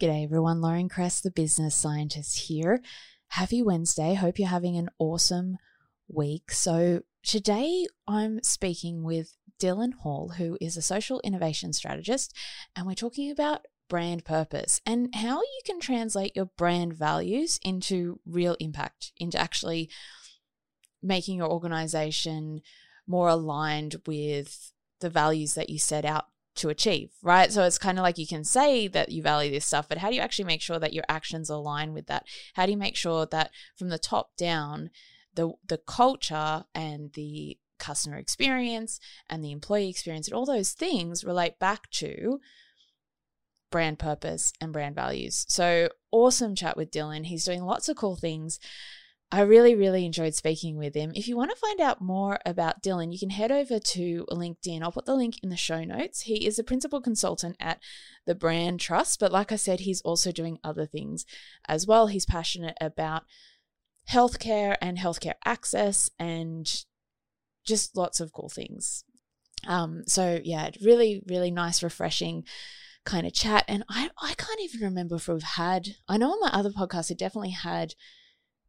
G'day everyone, Lauren Kress, the business scientist here. Happy Wednesday. Hope you're having an awesome week. So, today I'm speaking with Dylan Hall, who is a social innovation strategist, and we're talking about brand purpose and how you can translate your brand values into real impact, into actually making your organization more aligned with the values that you set out to achieve, right? So it's kind of like you can say that you value this stuff, but how do you actually make sure that your actions align with that? How do you make sure that from the top down, the the culture and the customer experience and the employee experience and all those things relate back to brand purpose and brand values. So awesome chat with Dylan. He's doing lots of cool things. I really, really enjoyed speaking with him. If you want to find out more about Dylan, you can head over to LinkedIn. I'll put the link in the show notes. He is a principal consultant at the Brand Trust, but like I said, he's also doing other things as well. He's passionate about healthcare and healthcare access and just lots of cool things. Um, so yeah, really, really nice, refreshing kind of chat. And I, I can't even remember if we've had, I know on my other podcast, it definitely had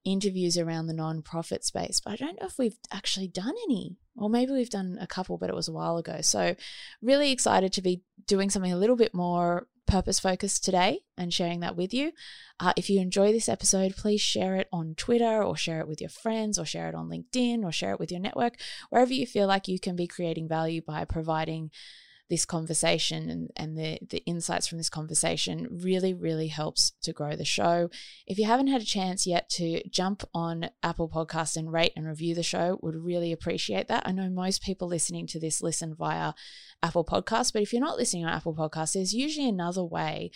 interviews around the non-profit space, but I don't know if we've actually done any, or maybe we've done a couple, but it was a while ago. So, really excited to be doing something a little bit more purpose focused today and sharing that with you. Uh, if you enjoy this episode, please share it on Twitter or share it with your friends or share it on LinkedIn or share it with your network, wherever you feel like you can be creating value by providing this conversation and, and the, the insights from this conversation really, really helps to grow the show. If you haven't had a chance yet to jump on Apple Podcast and rate and review the show, would really appreciate that. I know most people listening to this listen via Apple Podcast, but if you're not listening on Apple Podcast, there's usually another way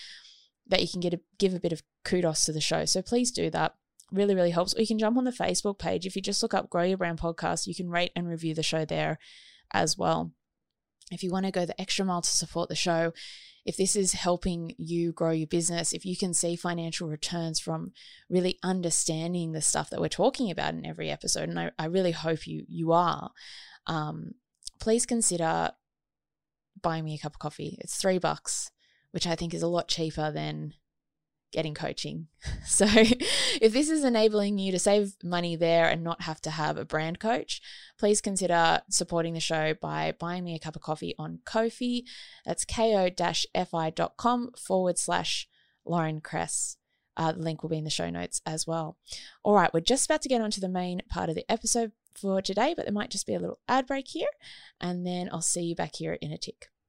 that you can get a, give a bit of kudos to the show. So please do that really, really helps. Or you can jump on the Facebook page. If you just look up Grow Your Brand Podcast, you can rate and review the show there as well if you want to go the extra mile to support the show, if this is helping you grow your business, if you can see financial returns from really understanding the stuff that we're talking about in every episode, and I, I really hope you you are, um, please consider buying me a cup of coffee. It's three bucks, which I think is a lot cheaper than getting coaching. So, if this is enabling you to save money there and not have to have a brand coach, please consider supporting the show by buying me a cup of coffee on Ko-fi. That's ko-fi.com forward slash Lauren Kress. Uh, the link will be in the show notes as well. All right, we're just about to get on to the main part of the episode for today, but there might just be a little ad break here, and then I'll see you back here in a tick.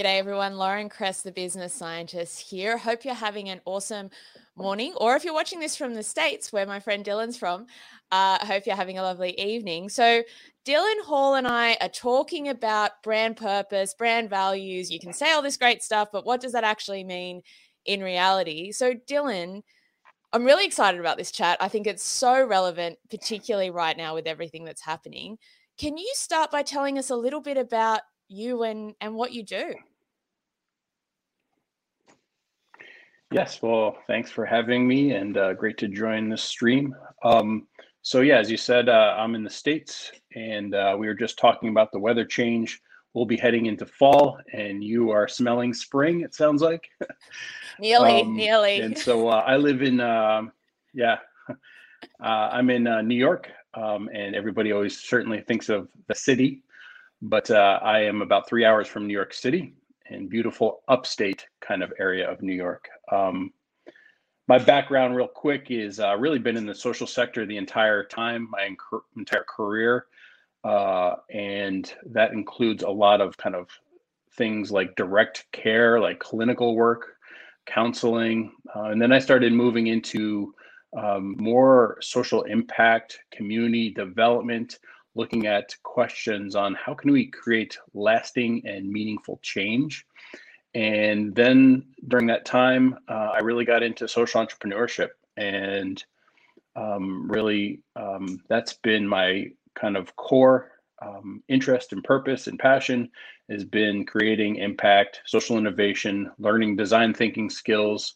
G'day everyone, Lauren Kress, the business scientist here. Hope you're having an awesome morning, or if you're watching this from the States, where my friend Dylan's from, uh, I hope you're having a lovely evening. So, Dylan Hall and I are talking about brand purpose, brand values. You can say all this great stuff, but what does that actually mean in reality? So, Dylan, I'm really excited about this chat. I think it's so relevant, particularly right now with everything that's happening. Can you start by telling us a little bit about you and and what you do? Yes, well, thanks for having me and uh, great to join this stream. Um, so, yeah, as you said, uh, I'm in the States and uh, we were just talking about the weather change. We'll be heading into fall and you are smelling spring, it sounds like. Nearly, um, nearly. And so uh, I live in, um, yeah, uh, I'm in uh, New York um, and everybody always certainly thinks of the city, but I am about three hours from New York City in beautiful upstate kind of area of New York. Um, my background, real quick, is uh, really been in the social sector the entire time, my entire career, uh, and that includes a lot of kind of things like direct care, like clinical work, counseling, uh, and then I started moving into um, more social impact, community development, looking at questions on how can we create lasting and meaningful change. And then during that time uh, i really got into social entrepreneurship. And um, really um, that's been my kind of core um, interest and purpose and passion has been creating impact social innovation learning design thinking skills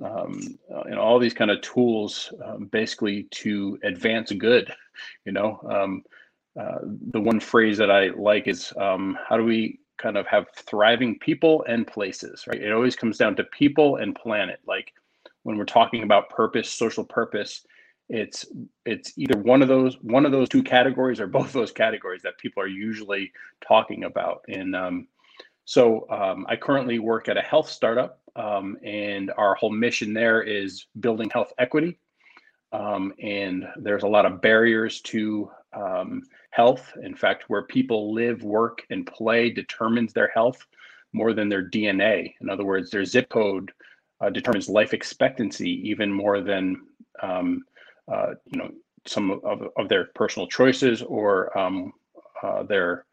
um, uh, and all these kind of tools um, basically to advance good you know? Um, uh, the one phrase that i like is um, how do we kind of have thriving people and places right? It always comes down to people and planet. Like when we're talking about purpose social purpose it's it's either one of those one of those two categories or both those categories that people are usually talking about. And um, so um, i currently work at a health startup um, and our whole mission there is building health equity. Um, and there's a lot of barriers to um, health. In fact, where people live, work, and play determines their health more than their DNA. In other words, their zip code uh, determines life expectancy even more than um, uh, you know some of, of their personal choices or um, uh, their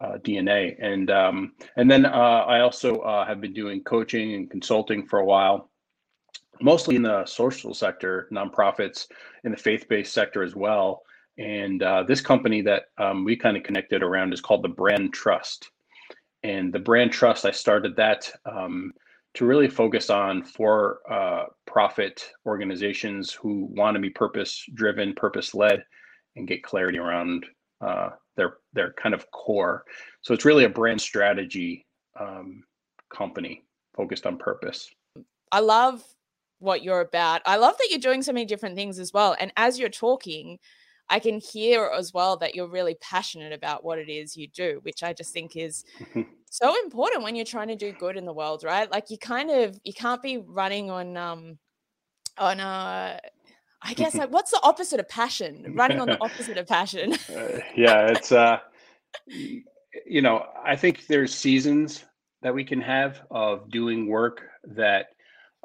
uh, DNA. And um, and then uh, I also uh, have been doing coaching and consulting for a while, mostly in the social sector, nonprofits, in the faith-based sector as well. And uh, this company that um, we kind of connected around is called the Brand Trust. And the Brand Trust, I started that um, to really focus on for-profit uh, organizations who want to be purpose-driven, purpose-led, and get clarity around uh, their their kind of core. So it's really a brand strategy um, company focused on purpose. I love what you're about. I love that you're doing so many different things as well. And as you're talking, I can hear as well that you're really passionate about what it is you do, which I just think is so important when you're trying to do good in the world, right? Like you kind of you can't be running on um on uh I guess like what's the opposite of passion? Running on the opposite of passion. uh, yeah, it's uh you know, I think there's seasons that we can have of doing work that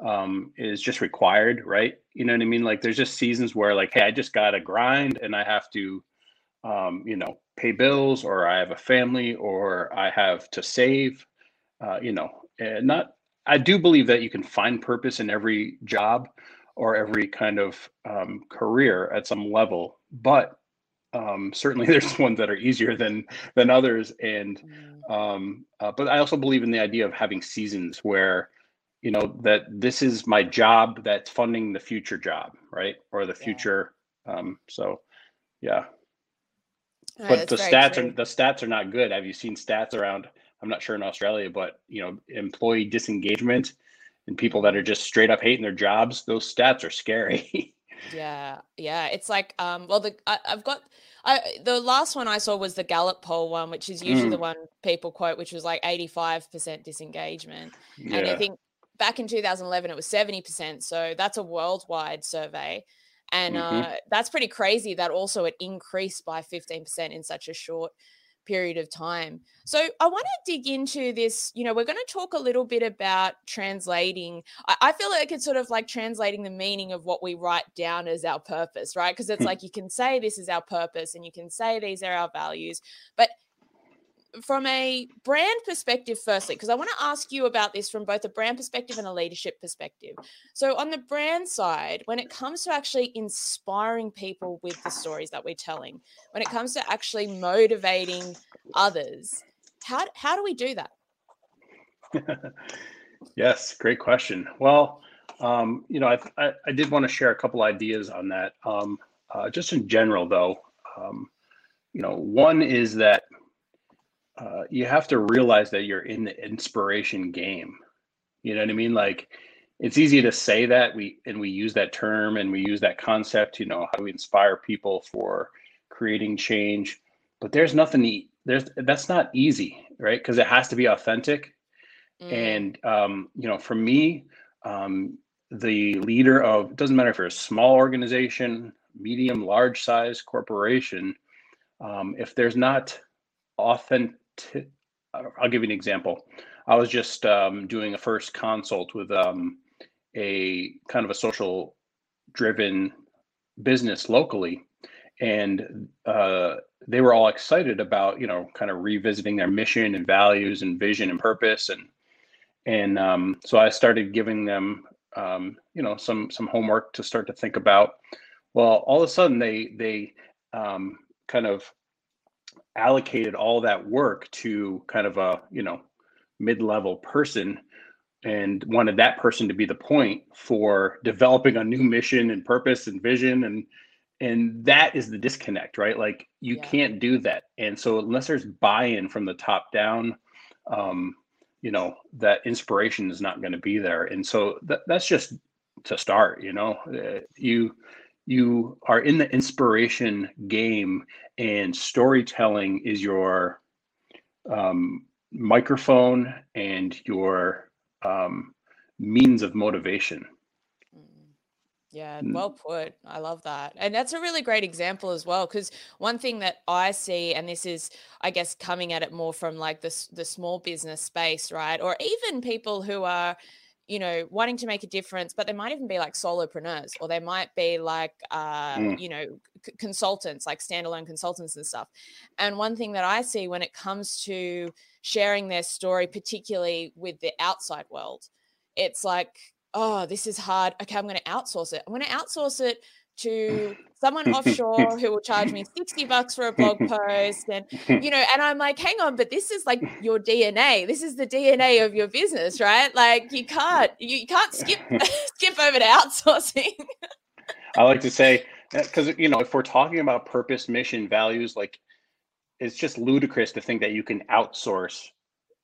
um is just required, right? You know what I mean? Like there's just seasons where like, hey, I just gotta grind and I have to um, you know, pay bills or I have a family or I have to save. Uh, you know, and not I do believe that you can find purpose in every job or every kind of um, career at some level but um, certainly there's ones that are easier than than others and mm. um, uh, but i also believe in the idea of having seasons where you know that this is my job that's funding the future job right or the future yeah. um, so yeah right, but the stats true. are the stats are not good have you seen stats around i'm not sure in australia but you know employee disengagement and people that are just straight up hating their jobs, those stats are scary. yeah, yeah. It's like, um, well, the I, have got. I, the last one I saw was the Gallup poll one, which is usually mm. the one people quote, which was like 85% disengagement. Yeah. And I think back in 2011, it was 70%. So that's a worldwide survey. And mm-hmm. uh, that's pretty crazy that also it increased by 15% in such a short period of time. So I want to dig into this. You know, we're going to talk a little bit about translating. I, I, feel like it's sort of like translating the meaning of what we write down as our purpose, right? Because it's hmm. like you can say this is our purpose and you can say these are our values, but from a brand perspective, firstly, because I want to ask you about this from both a brand perspective and a leadership perspective. So, on the brand side, when it comes to actually inspiring people with the stories that we're telling, when it comes to actually motivating others, how, how do we do that? yes, great question. Well, um, you know, I, I, I, did want to share a couple ideas on that. Um, uh, just in general, though, um, you know, one is that uh, you have to realize that you're in the inspiration game. You know what I mean? Like it's easy to say that we and we use that term and we use that concept. You know, how do we inspire people for creating change? But there's nothing. There's that's not easy, right? Because it has to be authentic. Mm. And um, you know, for me, um, the leader of doesn't matter if you're a small organization, medium, large size corporation, um, if there's not authentic, I'll give you an example. I was just um, doing a first consult with um, a kind of a social driven business locally. And uh, they were all excited about you know kind of revisiting their mission and values and vision and purpose. And and um, so i started giving them um, you know some some homework to start to think about. Well all of a sudden they they um, kind of allocated all that work to kind of a you know mid-level person and wanted that person to be the point for developing a new mission and purpose and vision and and that is the disconnect right? Like you yeah. can't do that. And so unless there's buy-in from the top down um you know that inspiration is not going to be there. And so that, that's just to start you know? Uh, you you are in the inspiration game and storytelling is your um, microphone and your um, means of motivation yeah, well put. I love that. And that's a really great example as well because one thing that I see and this is I guess coming at it more from like the the small business space, right? Or even people who are you know wanting to make a difference but they might even be like solopreneurs or they might be like uh mm. you know c- consultants like standalone consultants and stuff and one thing that i see when it comes to sharing their story particularly with the outside world it's like oh, this is hard. Okay, I'm going to outsource it. I'm going to outsource it to someone offshore who will charge me 60 bucks for a blog post and you know and i'm like hang on but this is like your dna this is the dna of your business right? Like you can't you can't skip skip over to outsourcing. I like to say because uh, you know if we're talking about purpose mission values like it's just ludicrous to think that you can outsource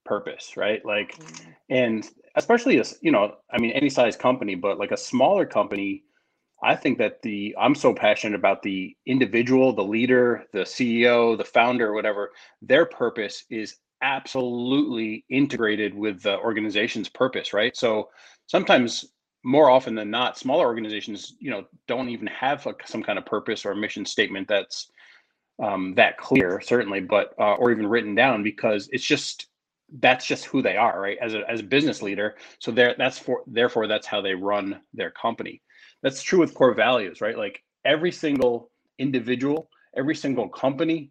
purpose right? Like mm. and especially as you know i mean any size company but like a smaller company i think that the i'm so passionate about the individual the leader the ceo the founder whatever their purpose is absolutely integrated with the organization's purpose right so sometimes more often than not smaller organizations you know don't even have a, some kind of purpose or mission statement that's um, that clear certainly but uh, or even written down because it's just that's just who they are, right? As a as a business leader. So there that's for therefore that's how they run their company. That's true with core values, right? Like every single individual, every single company,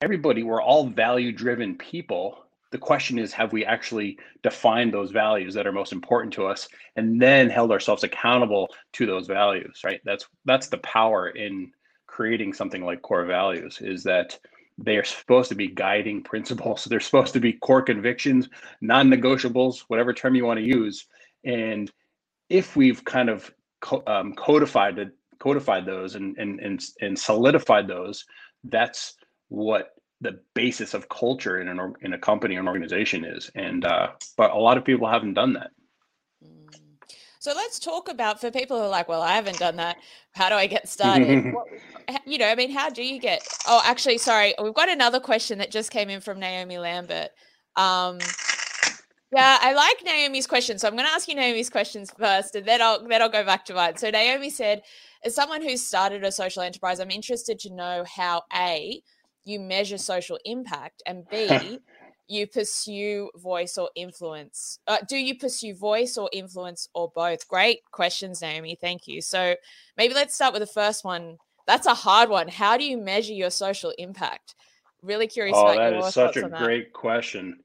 everybody, we're all value driven people. The question is, have we actually defined those values that are most important to us and then held ourselves accountable to those values, right? That's that's the power in creating something like core values is that they are supposed to be guiding principles. They're supposed to be core convictions, non negotiables, whatever term you want to use. And if we've kind of co- um, codified it, codified those and, and, and, and solidified those, that's what the basis of culture in an in a company or an organization is. And uh, but a lot of people haven't done that. So let's talk about for people who are like, well, I haven't done that. How do I get started? what, you know, I mean, how do you get? Oh, actually, sorry, we've got another question that just came in from Naomi Lambert. Um, yeah, I like Naomi's question, so I'm going to ask you Naomi's questions first, and then I'll then I'll go back to mine. So Naomi said, as someone who's started a social enterprise, I'm interested to know how a you measure social impact, and b you pursue voice or influence? Uh, do you pursue voice or influence or both? Great questions, Naomi. Thank you. So maybe let's start with the first one. That's a hard one. How do you measure your social impact? Really curious oh, about that your is such a great question.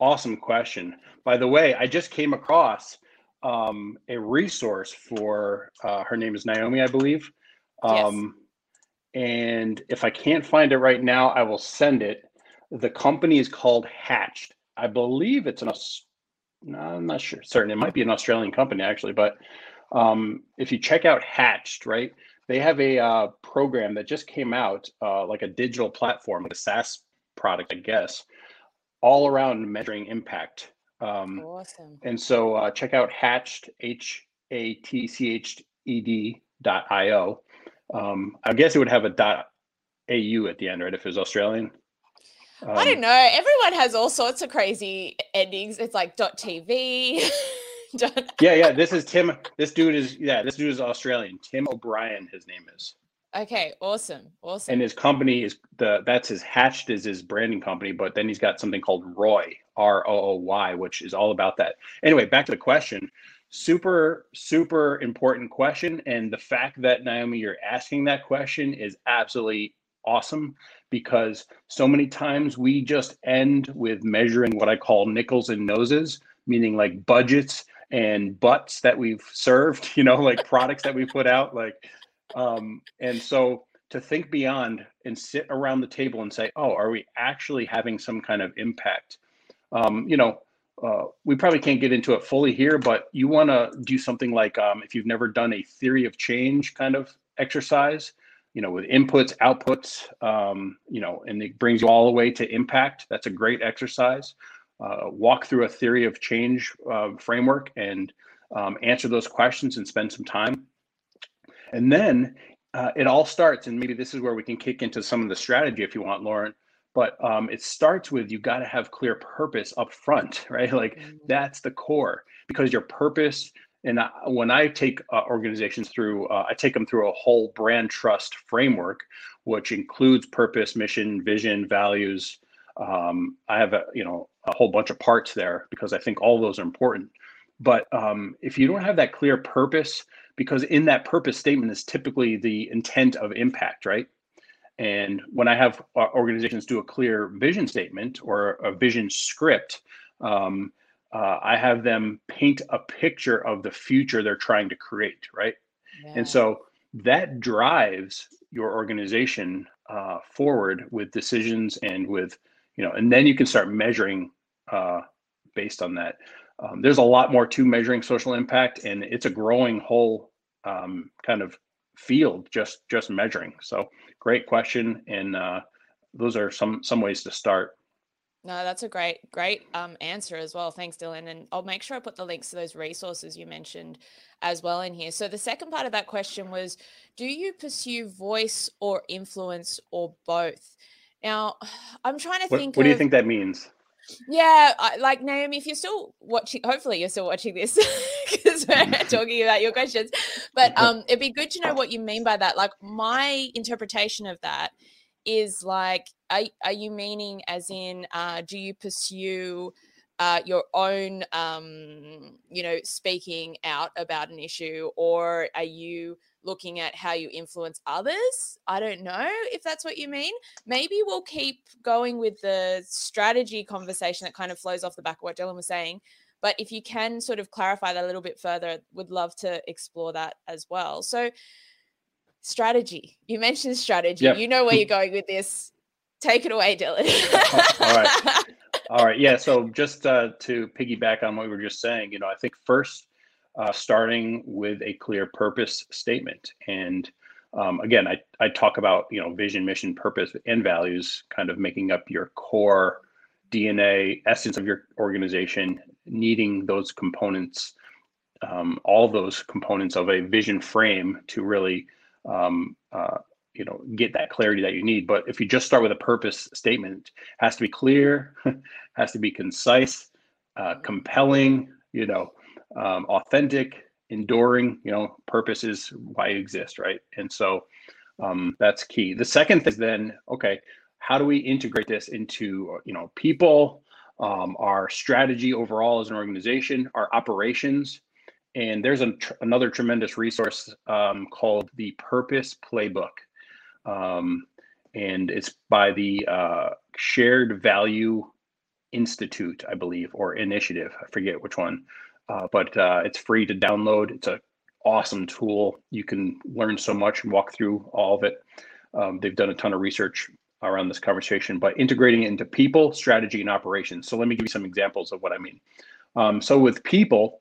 Awesome question. By the way, I just came across um, a resource for uh, her name is Naomi, I believe. Um, yes. And if I can't find it right now, I will send it the company is called Hatched. I believe it's an. No, I'm not sure. Certain it might be an Australian company actually, but um, if you check out Hatched, right, they have a uh, program that just came out, uh, like a digital platform, like a SaaS product, I guess, all around measuring impact. Um, awesome. And so uh, check out Hatched, H A T C H E D dot I O. Um, I guess it would have a dot AU at the end, right? If it was Australian. Um, I don't know. Everyone has all sorts of crazy endings. It's like dot TV. yeah, yeah. This is Tim. This dude is yeah. This dude is Australian. Tim O'Brien. His name is. Okay, awesome, awesome. And his company is the that's his Hatched is his branding company, but then he's got something called Roy R O O Y, which is all about that. Anyway, back to the question. Super, super important question, and the fact that Naomi you're asking that question is absolutely awesome because so many times we just end with measuring what I call nickels and noses, meaning like budgets and butts that we've served, you know, like products that we put out, like um, and so to think beyond and sit around the table and say, oh, are we actually having some kind of impact? Um, you know, uh, we probably can't get into it fully here, but you want to do something like um, if you've never done a theory of change kind of exercise, you know, with inputs, outputs, um, you know, and it brings you all the way to impact. That's a great exercise. Uh, walk through a theory of change uh, framework and um, answer those questions and spend some time. And then uh, it all starts, and maybe this is where we can kick into some of the strategy if you want, Lauren. But um, it starts with you got to have clear purpose up front, right? Like mm-hmm. that's the core because your purpose. And I, when I take uh, organizations through, uh, I take them through a whole brand trust framework, which includes purpose, mission, vision, values. Um, I have a you know a whole bunch of parts there because I think all those are important. But um, if you don't have that clear purpose, because in that purpose statement is typically the intent of impact, right? And when I have uh, organizations do a clear vision statement or a vision script, um, uh, I have them paint a picture of the future they're trying to create, right? Yeah. And so that drives your organization uh, forward with decisions and with, you know, and then you can start measuring uh, based on that. Um, there's a lot more to measuring social impact, and it's a growing whole um, kind of field just just measuring. So great question, and uh, those are some some ways to start. No, that's a great, great um, answer as well. Thanks, Dylan. And I'll make sure I put the links to those resources you mentioned as well in here. So the second part of that question was, do you pursue voice or influence or both? Now, I'm trying to what, think. What of, do you think that means? Yeah, I, like Naomi, if you're still watching, hopefully you're still watching this because we're talking about your questions. But um, it'd be good to know what you mean by that. Like my interpretation of that is like, are, are you meaning as in, uh, do you pursue uh, your own, um, you know, speaking out about an issue, or are you looking at how you influence others. I don't know if that's what you mean. Maybe we'll keep going with the strategy conversation that kind of flows off the back of what Dylan was saying. But if you can sort of clarify that a little bit further, I would love to explore that as well. So, strategy. You mentioned strategy. Yep. You know where you're going with this. Take it away, Dylan. All right. All right. Yeah. So, just uh, to piggyback on what we were just saying, you know, I think first uh, starting with a clear purpose statement. And um, again, I, I talk about, you know, vision, mission, purpose, and values kind of making up your core DNA, essence of your organization, needing those components, um, all those components of a vision frame to really, um, uh, you know, get that clarity that you need. But if you just start with a purpose statement, has to be clear, has to be concise, uh, compelling, you know, um, authentic, enduring. You know, purpose is why you exist, right? And so um, that's key. The second thing is then, okay, how do we integrate this into you know people, um, our strategy overall as an organization, our operations? And there's a, tr- another tremendous resource um, called the Purpose Playbook. Um, and it's by the uh, Shared Value Institute, I believe, or initiative. I forget which one uh, but uh, it's free to download. It's an awesome tool. You can learn so much and walk through all of it. Um, they've done a ton of research around this conversation, but integrating it into people, strategy, and operations. So let me give you some examples of what I mean. Um, so with people,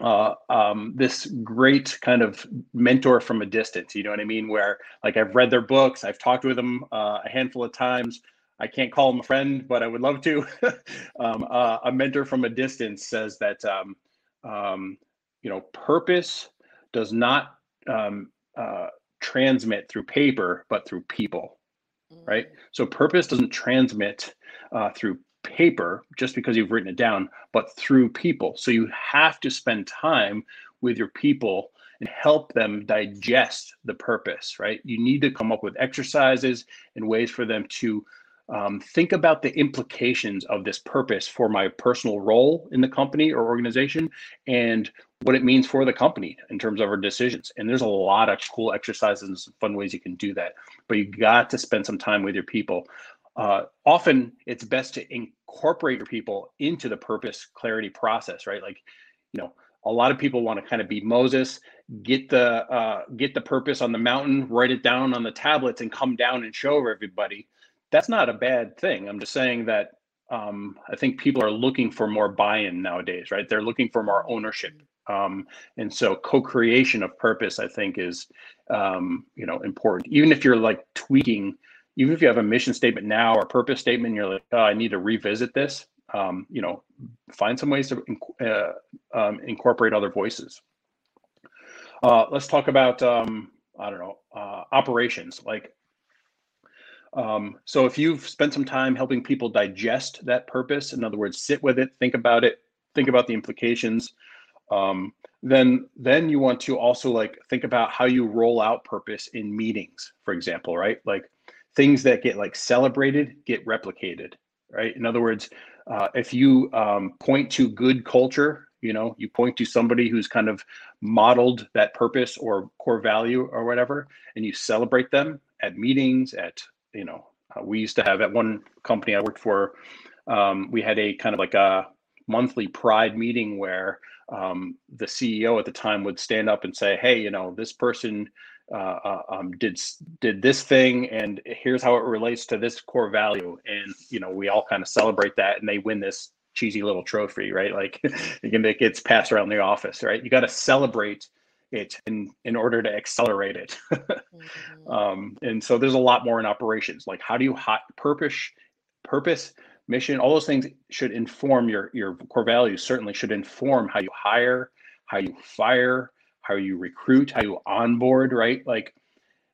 uh, um, this great kind of mentor from a distance, you know what I mean? Where like I've read their books, I've talked with them uh, a handful of times, I can't call him a friend, but I would love to. um, uh, a mentor from a distance says that um, um, you know purpose does not um, uh, transmit through paper, but through people. right? So purpose doesn't transmit uh, through paper just because you've written it down, but through people. So you have to spend time with your people and help them digest the purpose, right? You need to come up with exercises and ways for them to um, think about the implications of this purpose for my personal role in the company or organization and what it means for the company in terms of our decisions. And there's a lot of cool exercises and some fun ways you can do that. But you got to spend some time with your people. Uh, often it's best to incorporate your people into the purpose clarity process, right? Like, you know, a lot of people want to kind of be Moses, get the uh, get the purpose on the mountain, write it down on the tablets, and come down and show everybody that's not a bad thing. I'm just saying that um, I think people are looking for more buy-in nowadays, right? They're looking for more ownership, um, and so co-creation of purpose, I think, is um, you know important. Even if you're like tweaking, even if you have a mission statement now or purpose statement, you're like, oh, I need to revisit this. Um, you know, find some ways to uh, um, incorporate other voices. Uh, let's talk about um, I don't know uh, operations. Like um, so if you've spent some time helping people digest that purpose, in other words, sit with it, think about it, think about the implications, um, then then you want to also like think about how you roll out purpose in meetings, for example, right? Like things that get like celebrated get replicated, right? In other words, uh, if you um, point to good culture, you know, you point to somebody who's kind of modeled that purpose or core value or whatever, and you celebrate them at meetings, at you know, uh, we used to have at one company I worked for, um, we had a kind of like a monthly pride meeting where um, the CEO at the time would stand up and say, "Hey, you know, this person uh, uh, um, did did this thing, and here's how it relates to this core value." And you know, we all kind of celebrate that, and they win this cheesy little trophy, right? Like, it gets passed around the office, right? You got to celebrate it in in order to accelerate it. Mm-hmm. um, and so there's a lot more in operations. Like how do you hot purpose purpose mission all those things should inform your your core values certainly should inform how you hire how you fire how you recruit how you onboard right? Like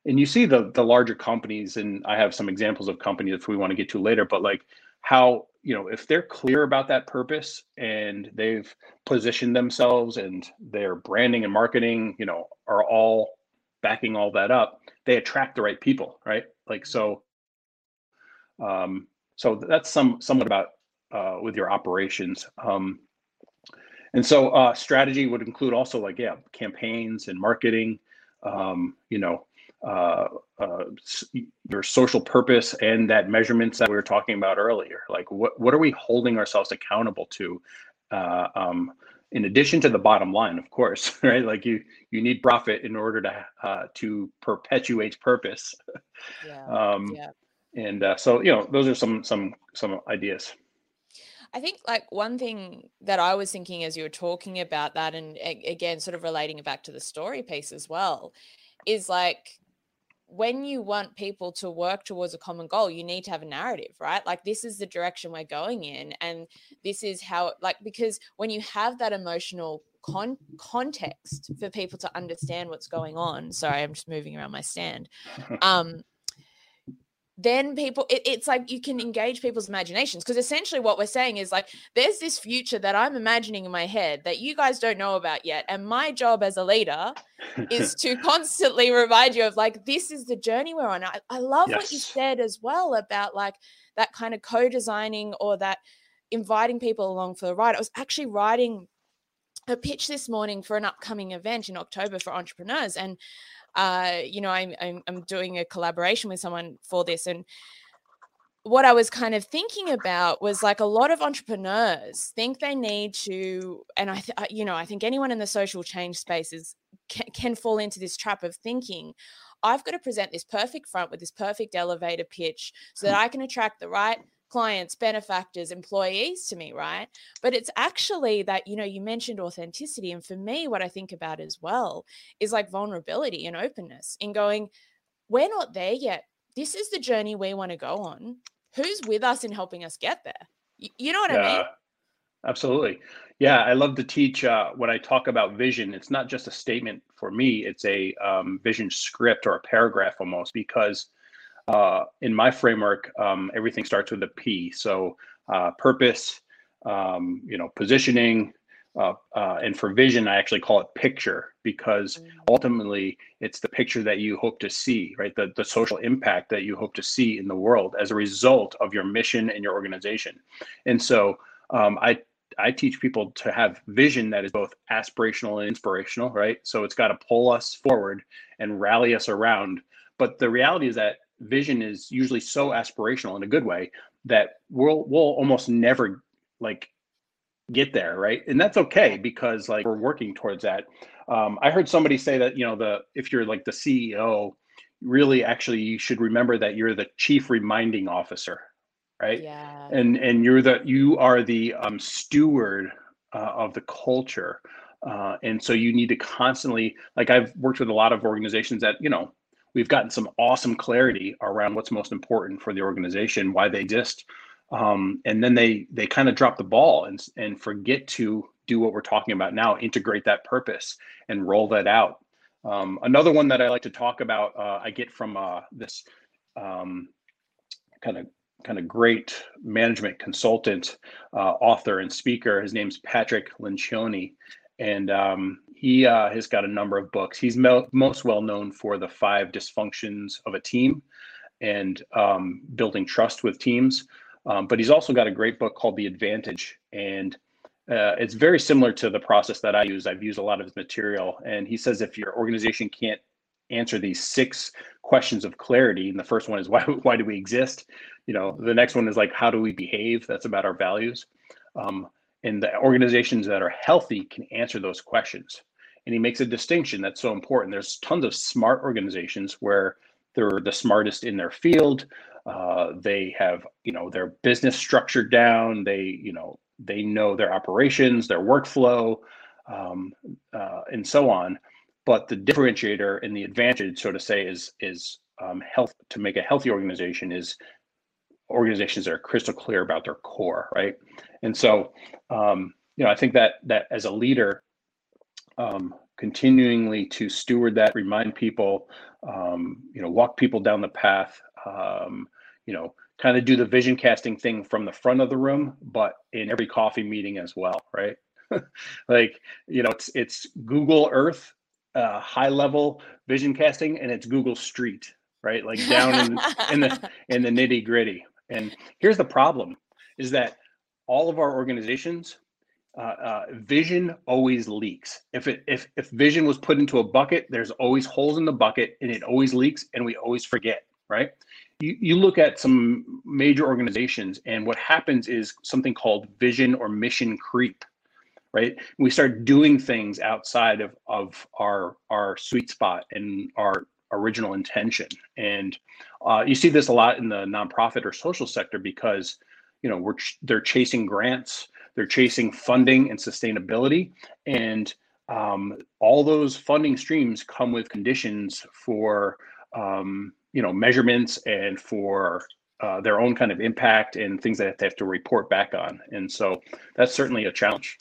and you see the the larger companies and i have some examples of companies if we want to get to later but like how you know if they're clear about that purpose and they've positioned themselves and their branding and marketing you know are all backing all that up they attract the right people right? Like so um so that's some somewhat about uh with your operations um and so uh strategy would include also like yeah campaigns and marketing um you know uh, uh, your social purpose and that measurements that we were talking about earlier. Like, what what are we holding ourselves accountable to? Uh, um, in addition to the bottom line, of course, right? Like you you need profit in order to uh, to perpetuate purpose. Yeah. um, yeah. And uh, so, you know, those are some some some ideas. I think like one thing that I was thinking as you were talking about that, and again, sort of relating it back to the story piece as well, is like when you want people to work towards a common goal, you need to have a narrative, right? Like this is the direction we're going in, and this is how, like, because when you have that emotional con- context for people to understand what's going on. Sorry, I'm just moving around my stand. Um, then people it, it's like you can engage people's imaginations because essentially what we're saying is like there's this future that i'm imagining in my head that you guys don't know about yet and my job as a leader is to constantly remind you of like this is the journey we're on i, I love yes. what you said as well about like that kind of co-designing or that inviting people along for the ride i was actually writing a pitch this morning for an upcoming event in october for entrepreneurs and uh, you know, I'm, I'm, I'm doing a collaboration with someone for this, and what I was kind of thinking about was like a lot of entrepreneurs think they need to, and I, th- you know, I think anyone in the social change spaces can, can fall into this trap of thinking, I've got to present this perfect front with this perfect elevator pitch so that I can attract the right clients, benefactors, employees to me, right? But it's actually that, you know, you mentioned authenticity. And for me, what I think about as well is like vulnerability and openness in going, we're not there yet. This is the journey we want to go on. Who's with us in helping us get there? You, know what yeah, I mean? Absolutely. Yeah, I love to teach uh, when I talk about vision. It's not just a statement for me, it's a um, vision script or a paragraph almost because uh, in my framework, um, everything starts with a P. So uh, purpose, um, you know, positioning, uh, uh, and for vision, I actually call it picture because mm. ultimately it's the picture that you hope to see, right? The, the social impact that you hope to see in the world as a result of your mission and your organization. And so um, I I teach people to have vision that is both aspirational and inspirational, right? So it's got to pull us forward and rally us around. But the reality is that vision is usually so aspirational in a good way that we'll we'll almost never like get there, right? And that's okay because like we're working towards that. Um, I heard somebody say that you know the if you're like the CEO, really actually you should remember that you're the chief reminding officer right yeah and and you're the you are the um, steward uh, of the culture uh, and so you need to constantly like i've worked with a lot of organizations that you know we've gotten some awesome clarity around what's most important for the organization why they exist. Um, and then they they kind of drop the ball and and forget to do what we're talking about now integrate that purpose and roll that out. Um, another one that i like to talk about uh, i get from uh, this um, kind of kind of great management consultant, uh, author, and speaker. His name's Patrick Lencioni, and um, he uh, has got a number of books. He's mo- most well known for the five dysfunctions of a team and um, building trust with teams. Um, but he's also got a great book called The Advantage, and uh, it's very similar to the process that I use. I've used a lot of his material, and he says if your organization can't answer these six questions of clarity, and the first one is why why do we exist? you know the next one is like how do we behave that's about our values um, and the organizations that are healthy can answer those questions and he makes a distinction that's so important. There's tons of smart organizations where they're the smartest in their field. Uh, they have you know their business structured down. They you know they know their operations their workflow um, uh, and so on. But the differentiator and the advantage so to say is is um, health to make a healthy organization is organizations that are crystal clear about their core, right? And so, um, you know, I think that that as a leader, um, continuingly to steward that, remind people, um, you know, walk people down the path, um, you know, kind of do the vision casting thing from the front of the room, but in every coffee meeting as well, right? like, you know, it's it's Google Earth, uh, high level vision casting, and it's Google Street, right? Like down in, in the in the nitty gritty, and here's the problem is that all of our organizations, uh, uh, vision always leaks. If it if if vision was put into a bucket, there's always holes in the bucket, and it always leaks, and we always forget. Right? You you look at some major organizations, and what happens is something called vision or mission creep. Right? We start doing things outside of of our our sweet spot and our original intention. And uh, you see this a lot in the nonprofit or social sector because you know we're ch- they're chasing grants, they're chasing funding and sustainability, and um, all those funding streams come with conditions for um, you know measurements and for uh, their own kind of impact and things that they have to report back on. And so that's certainly a challenge.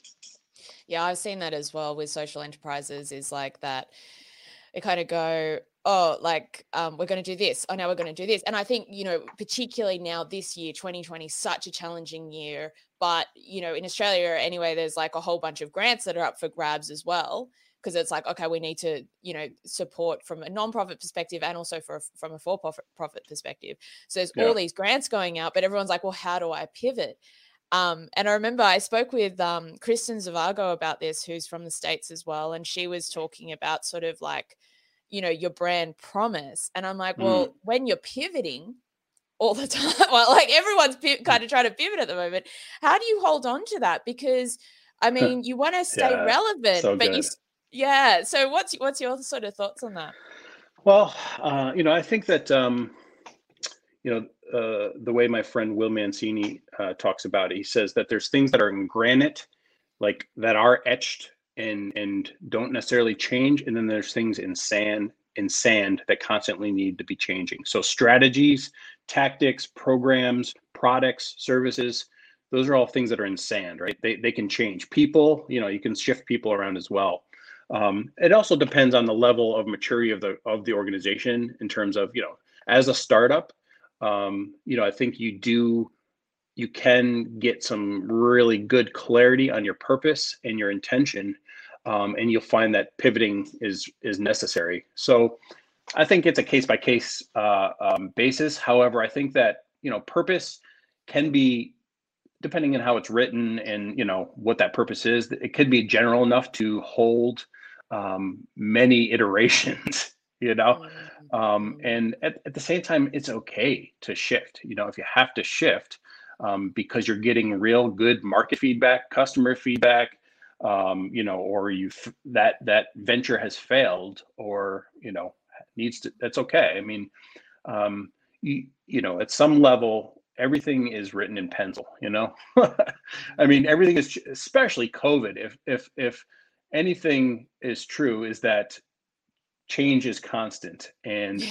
Yeah, I've seen that as well with social enterprises. Is like that. They kind of go, oh like um, we're going to do this. Oh now we're going to do this. And i think you know particularly now this year 2020 such a challenging year but you know in australia anyway there's like a whole bunch of grants that are up for grabs as well because it's like okay we need to you know support from a non-profit perspective and also for from a for-profit profit perspective. So there's yeah. all these grants going out but everyone's like well how do i pivot um, and I remember I spoke with um, Kristen Zavago about this, who's from the States as well. And she was talking about sort of like you know your brand promise and i'm like well mm. when you're pivoting all the time well like everyone's pi- mm. kind of trying to pivot at the moment how do you hold on to that because i mean you want to stay yeah, relevant so but good. you yeah so what's what's your sort of thoughts on that well uh, you know i think that um you know uh, the way my friend will mancini uh, talks about it he says that there's things that are in granite like that are etched and and don't necessarily change and then there's things in sand in sand that constantly need to be changing. So strategies tactics programs products services those are all things that are in sand right? They, they can change. People you know you can shift people around as well. Um, it also depends on the level of maturity of the of the organization in terms of you know as a startup, um, you know, I think you do you can get some really good clarity on your purpose and your intention, um, and you'll find that pivoting is is necessary. So, I think it's a case by case basis. However, I think that you know purpose can be depending on how it's written and you know what that purpose is it could be general enough to hold um, many iterations you know? Mm-hmm. um, and at, at the same time it's okay to shift you know if you have to shift um, because you're getting real good market feedback customer feedback um, you know or you that that venture has failed or you know needs to that's okay. I mean um, you, you know at some level everything is written in pencil you know? I mean everything is especially covid if if if anything is true is that change is constant and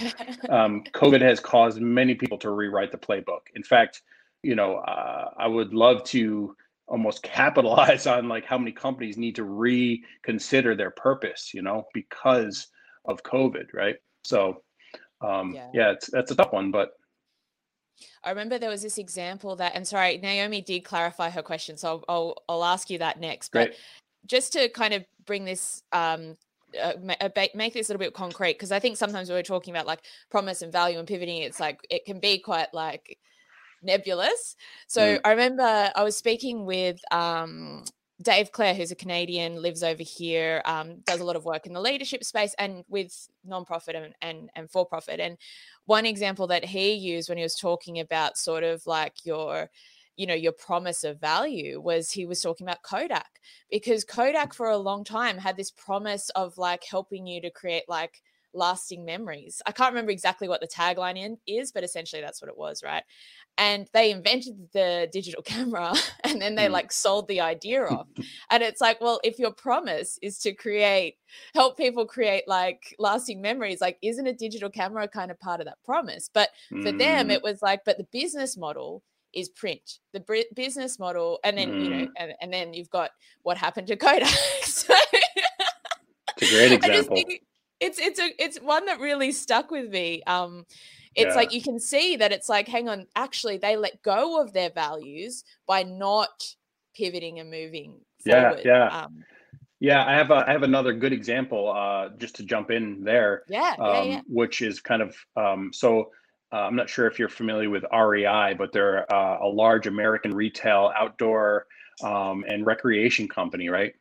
um, covid has caused many people to rewrite the playbook in fact you know uh, i would love to almost capitalize on like how many companies need to reconsider their purpose you know because of covid right so um, yeah, yeah it's that's a tough one but I remember there was this example that, and sorry, Naomi did clarify her question, so I'll I'll, I'll ask you that next. But Great. just to kind of bring this um, uh, make this a little bit concrete because I think sometimes when we're talking about like promise and value and pivoting, it's like it can be quite like nebulous. So mm. I remember I was speaking with um, Dave Clare, who's a Canadian, lives over here, um, does a lot of work in the leadership space and with nonprofit and, and, and for profit. And one example that he used when he was talking about sort of like your, you know, your promise of value was he was talking about Kodak because Kodak for a long time had this promise of like helping you to create like lasting memories. I can't remember exactly what the tagline in, is, but essentially that's what it was, right? and they invented the digital camera and then they mm. like sold the idea off and it's like well if your promise is to create help people create like lasting memories like isn't a digital camera kind of part of that promise but for mm. them it was like but the business model is print the business model and then mm. you know mm. and, and then you've got what happened to kodak so it's a great example it's it's a it's one that really stuck with me um it's yeah. like you can see that it's like hang on actually they let go of their values by not pivoting and moving forward. yeah yeah um, yeah i have a, I have another good example uh, just to jump in there yeah, um, yeah, yeah, which is kind of um, so uh, i'm not sure if you're familiar with rei but they're uh, a large american retail outdoor um, and recreation company right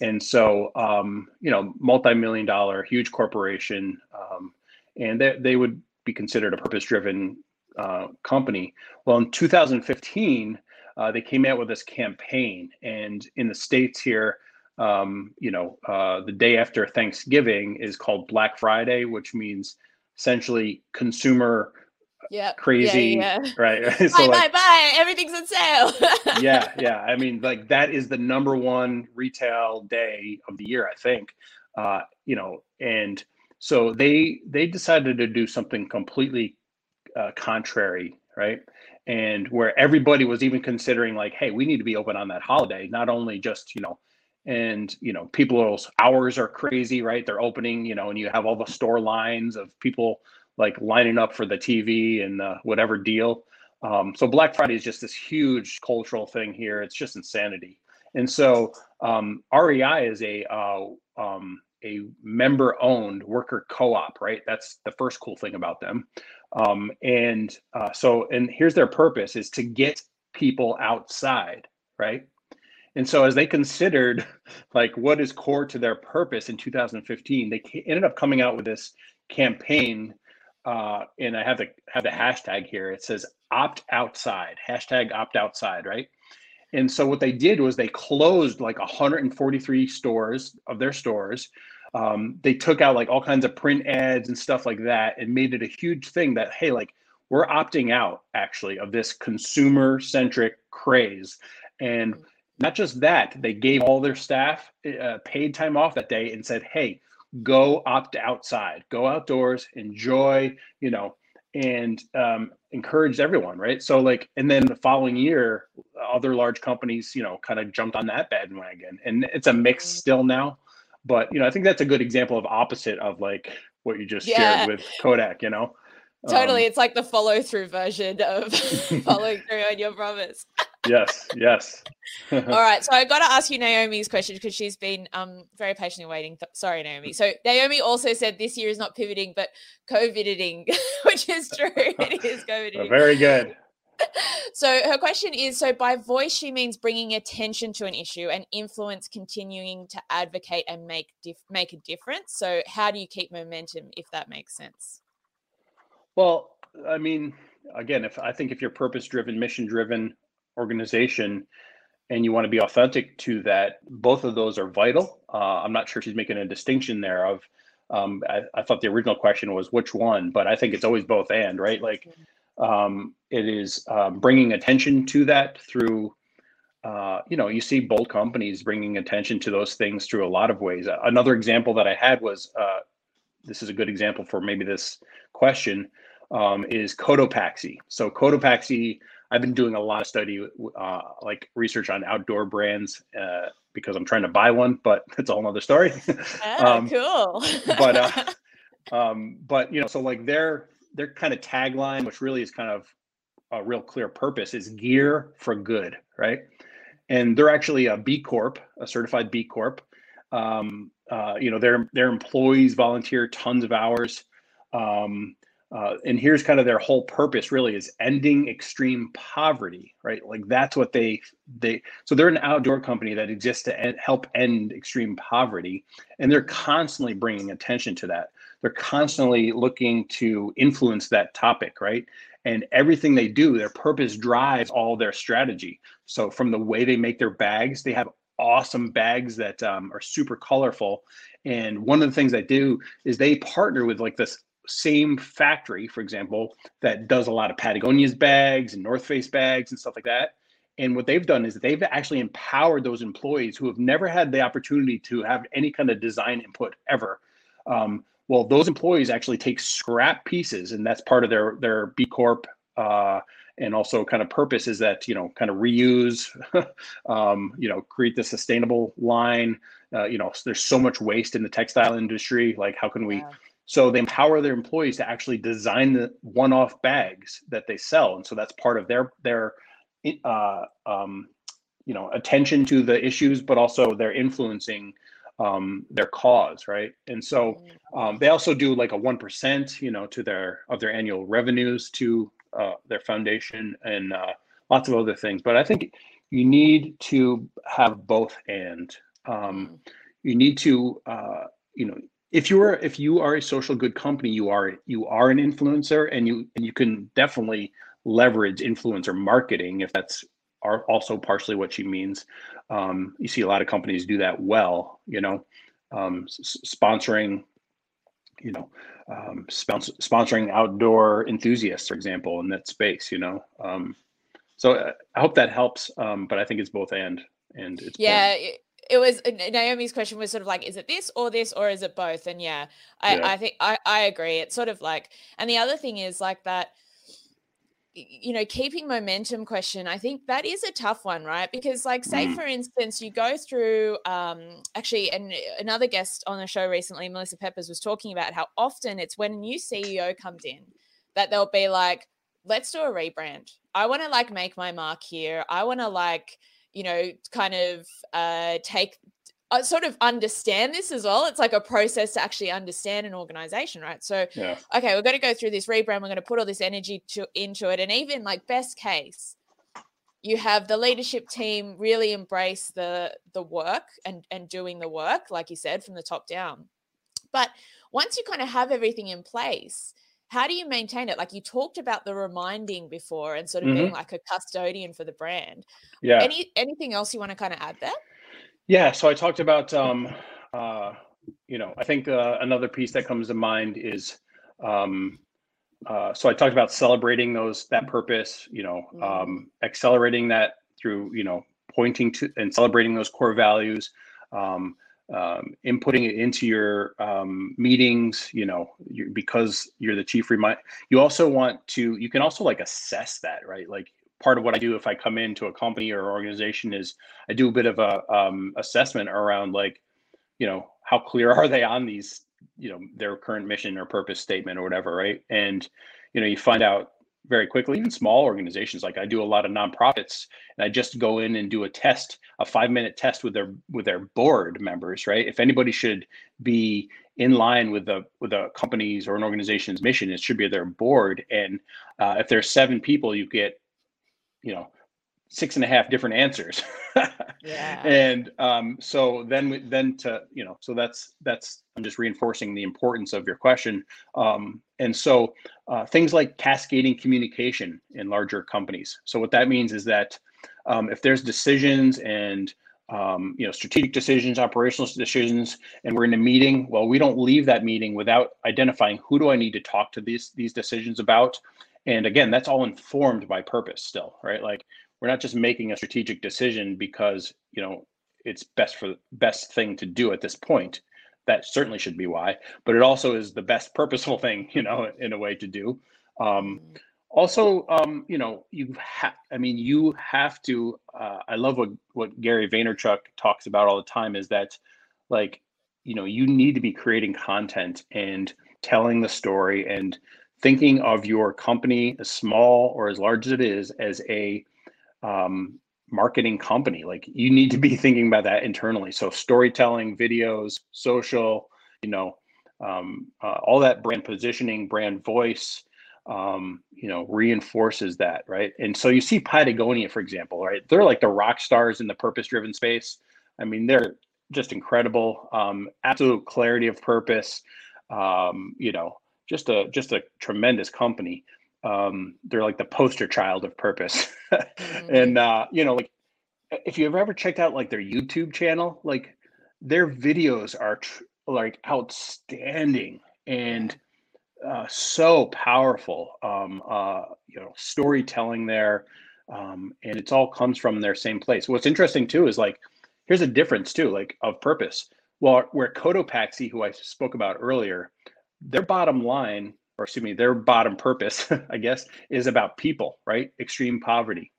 and so um, you know multi-million dollar huge corporation um, and they, they would be considered a purpose driven uh, company. Well, in 2015, uh, they came out with this campaign, and in the states here, um, you know, uh, the day after Thanksgiving is called Black Friday, which means essentially consumer yeah crazy yeah, yeah. right so buy, like, buy buy everything's on sale yeah yeah i mean like that is the number one retail day of the year i think uh you know and so they they decided to do something completely uh, contrary, right? And where everybody was even considering like, hey, we need to be open on that holiday, not only just you know, and you know, people's hours are crazy, right? They're opening, you know, and you have all the store lines of people like lining up for the TV and uh, whatever deal. Um, so Black Friday is just this huge cultural thing here. It's just insanity. And so um, REI is a uh, um, a member owned worker co-op right that's the first cool thing about them um, and uh, so and here's their purpose is to get people outside right and so as they considered like what is core to their purpose in 2015 they ended up coming out with this campaign uh, and i have the have the hashtag here it says opt outside hashtag opt outside right and so what they did was they closed like 143 stores of their stores. Um, they took out like all kinds of print ads and stuff like that and made it a huge thing that, hey, like we're opting out actually of this consumer centric craze. And not just that, they gave all their staff uh, paid time off that day and said, hey, go opt outside, go outdoors, enjoy, you know, and um, encouraged everyone, right? So like, and then the following year, other large companies, you know, kind of jumped on that bandwagon, and it's a mix mm-hmm. still now. But you know, I think that's a good example of opposite of like what you just yeah. shared with Kodak. You know. Totally. Um, it's like the follow through version of following through on your promise. Yes, yes. All right. So I got to ask you Naomi's question because she's been um, very patiently waiting. Th- Sorry, Naomi. So Naomi also said this year is not pivoting, but COVIDing, which is true. It is COVIDing. Very good. So her question is so by voice she means bringing attention to an issue and influence continuing to advocate and make dif- make a difference. So how do you keep momentum if that makes sense? Well, I mean, again, if I think if you're purpose driven, mission driven organization and you want to be authentic to that, both of those are vital. Uh, I'm not sure she's making a distinction there of, um, I, I, thought the original question was which one, but I think it's always both and, right? Like um, it is um, bringing attention to that through, uh, you know, you see bold companies bringing attention to those things through a lot of ways. Another example that I had was, uh, this is a good example for maybe this question um, is Cotopaxi. So Cotopaxi, I've been doing a lot of study, uh, like research on outdoor brands uh, because I'm trying to buy one, but it's a whole other story. Ah, um, cool. but uh, um, but you know, so like their their kind of tagline, which really is kind of a real clear purpose, is gear for good, right? And they're actually a B Corp, a certified B Corp. Um, uh, you know, their their employees volunteer tons of hours. Um, uh, and here's kind of their whole purpose really is ending extreme poverty right? Like that's what they they so they're an outdoor company that exists to help end extreme poverty and they're constantly bringing attention to that. They're constantly looking to influence that topic right? And everything they do their purpose drives all their strategy. So from the way they make their bags they have awesome bags that um, are super colorful. And one of the things they do is they partner with like this same factory, for example, that does a lot of Patagonia's bags and North Face bags and stuff like that. And what they've done is they've actually empowered those employees who have never had the opportunity to have any kind of design input ever. Um, well, those employees actually take scrap pieces, and that's part of their their B Corp uh, and also kind of purpose is that you know kind of reuse, um, you know, create the sustainable line. Uh, you know, there's so much waste in the textile industry. Like, how can we yeah so they empower their employees to actually design the one-off bags that they sell, and so that's part of their their uh, um, you know attention to the issues, but also they're influencing um, their cause, right? And so um, they also do like a one percent, you know, to their of their annual revenues to uh, their foundation and uh, lots of other things. But I think you need to have both, and um, you need to uh, you know if you are if you are a social good company you are you are an influencer and you and you can definitely leverage influencer marketing if that's are also partially what she means. Um, you see a lot of companies do that well you know um, s- sponsoring you know um, sponsor, sponsoring outdoor enthusiasts for example in that space you know um, so uh, i hope that helps um, but i think it's both and and it's yeah it was Naomi's question was sort of like, is it this or this or is it both? And yeah, I, yeah. I think I, I agree. It's sort of like, and the other thing is like that, you know, keeping momentum question, I think that is a tough one, right? Because, like, say mm. for instance, you go through um actually, and another guest on the show recently, Melissa Peppers, was talking about how often it's when a new CEO comes in that they'll be like, let's do a rebrand. I want to like make my mark here. I want to like you know, kind of uh, take uh, sort of understand this as well. It's like a process to actually understand an organization, right? So, yeah. okay, we're going to go through this rebrand. We're going to put all this energy to, into it, and even like best case, you have the leadership team really embrace the the work and and doing the work, like you said, from the top down. But once you kind of have everything in place, how do you maintain it like you talked about the reminding before and sort of mm-hmm. being like a custodian for the brand yeah any anything else you want to kind of add there yeah so i talked about um uh you know i think uh, another piece that comes to mind is um uh, so i talked about celebrating those that purpose you know mm-hmm. um accelerating that through you know pointing to and celebrating those core values um um, inputting it into your um, meetings you know you, because you're the chief remind you also want to you can also like assess that right? Like part of what i do if i come into a company or organization is i do a bit of a um, assessment around like you know how clear are they on these you know their current mission or purpose statement or whatever right? And you know, you find out very quickly, even small organizations. Like I do a lot of nonprofits, and I just go in and do a test, a five minute test with their with their board members, right? If anybody should be in line with the with a company's or an organization's mission, it should be their board. And uh, if there's seven people, you get, you know, six and a half different answers. yeah. And um, so then we, then to you know so that's that's I'm just reinforcing the importance of your question. Um, and so uh, things like cascading communication in larger companies. So what that means is that um, if there's decisions and um, you know strategic decisions, operational decisions, and we're in a meeting, well, we don't leave that meeting without identifying who do I need to talk to these these decisions about. And again, that's all informed by purpose still, right? Like we're not just making a strategic decision because you know it's best for best thing to do at this point. That certainly should be why but it also is the best purposeful thing you know in a way to do. Um, also um, you know you have i mean you have to uh, i love what what gary vaynerchuk talks about all the time is that like you know you need to be creating content and telling the story and thinking of your company as small or as large as it is as a um, marketing company. Like you need to be thinking about that internally. So storytelling, videos, social, you know, um, uh, all that brand positioning, brand voice, um, you know, reinforces that, right? And so you see Patagonia, for example, right? They're like the rock stars in the purpose-driven space. I mean, they're just incredible, um, absolute clarity of purpose. Um, you know, just a just a tremendous company um, they're like the poster child of purpose. mm-hmm. And uh, you know, like if you've ever checked out like their YouTube channel, like their videos are tr- like outstanding and uh, so powerful. Um, uh, you know, storytelling there, um, and it's all comes from their same place. What's interesting too is like here's a difference too, like of purpose. Well, where Cotopaxi, who I spoke about earlier, their bottom line or excuse me, their bottom purpose, I guess, is about people, right? Extreme poverty.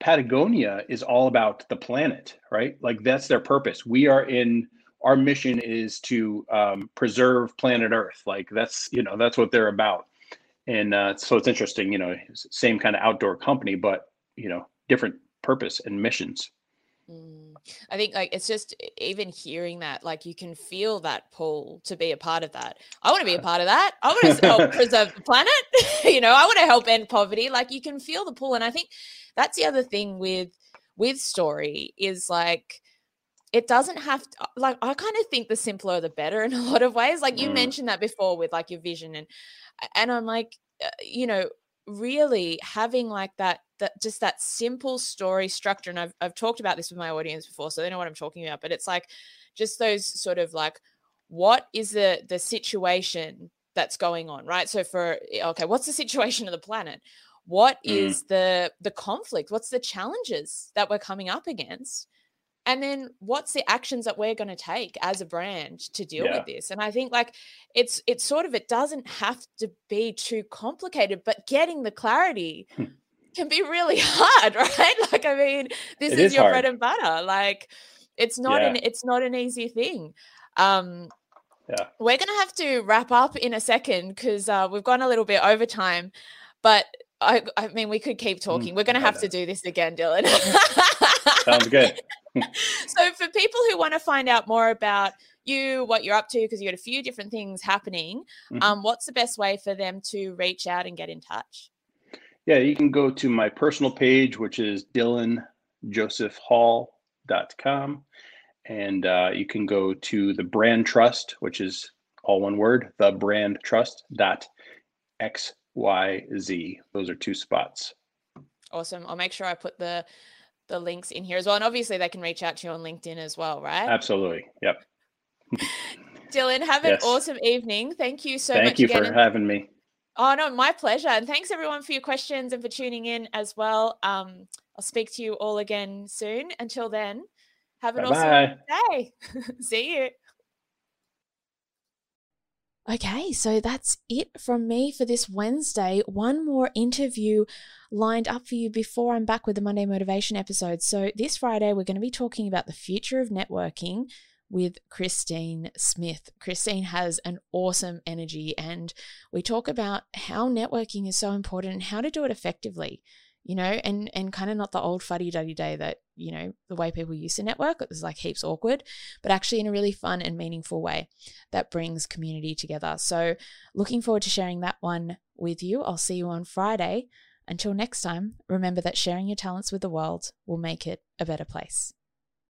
Patagonia is all about the planet, right? Like that's their purpose. We are in our mission is to um, preserve planet Earth. Like that's you know that's what they're about. And uh, so it's interesting, you know, same kind of outdoor company, but you know, different purpose and missions. Mm. I think like it's just even hearing that, like you can feel that pull to be a part of that. I want to be a part of that. I want to help preserve the planet. you know, I want to help end poverty. Like you can feel the pull, and I think that's the other thing with with story is like it doesn't have to like i kind of think the simpler the better in a lot of ways like you mm. mentioned that before with like your vision and and i'm like uh, you know really having like that that just that simple story structure and I've, I've talked about this with my audience before so they know what i'm talking about but it's like just those sort of like what is the the situation that's going on right? So for eh, okay what's the situation of the planet? What mm. is the the conflict? What's the challenges that we're coming up against and then what's the actions that we're going to take as a brand to deal yeah. with this and i think like it's it's sort of it doesn't have to be too complicated but getting the clarity hmm. can be really hard right like i mean this is, is, your hard. bread and butter like it's not yeah. an it's not an easy thing um yeah. We're going to have to wrap up in a second because uh, we've gone a little bit over time. But I, I mean, we could keep mm, talking. Mm, We're going to have to do this again, Dylan. Sounds good. so, for people who want to find out more about you, what you're up to, because you got a few different things happening, mm-hmm. um, what's the best way for them to reach out and get in touch? Yeah, you can go to my personal page, which is dylanjosephhall.com. And uh, you can go to the brand trust, which is all one word, the brand trust dot xyz. Those are two spots. Awesome. I'll make sure I put the the links in here as well. And obviously they can reach out to you on LinkedIn as well, right? Absolutely. Yep. Dylan, have an awesome evening. Thank you so Thank much. Thank you again. for having me. Oh no, my pleasure. And thanks everyone for your questions and for tuning in as well. Um, I'll speak to you all again soon. Until then, have an Bye-bye. awesome day. See you. Okay, so that's it from me for this Wednesday. One more interview lined up for you before I'm back with the Monday Motivation episode. So, this Friday, we're going to be talking about the future of networking with Christine Smith. Christine has an awesome energy, and we talk about how networking is so important and how to do it effectively you know, and and kind of not the old fuddy duddy day that, you know, the way people used to network, it was like heaps awkward, but actually in a really fun and meaningful way that brings community together. So looking forward to sharing that one with you. I'll see you on Friday. Until next time, remember that sharing your talents with the world will make it a better place.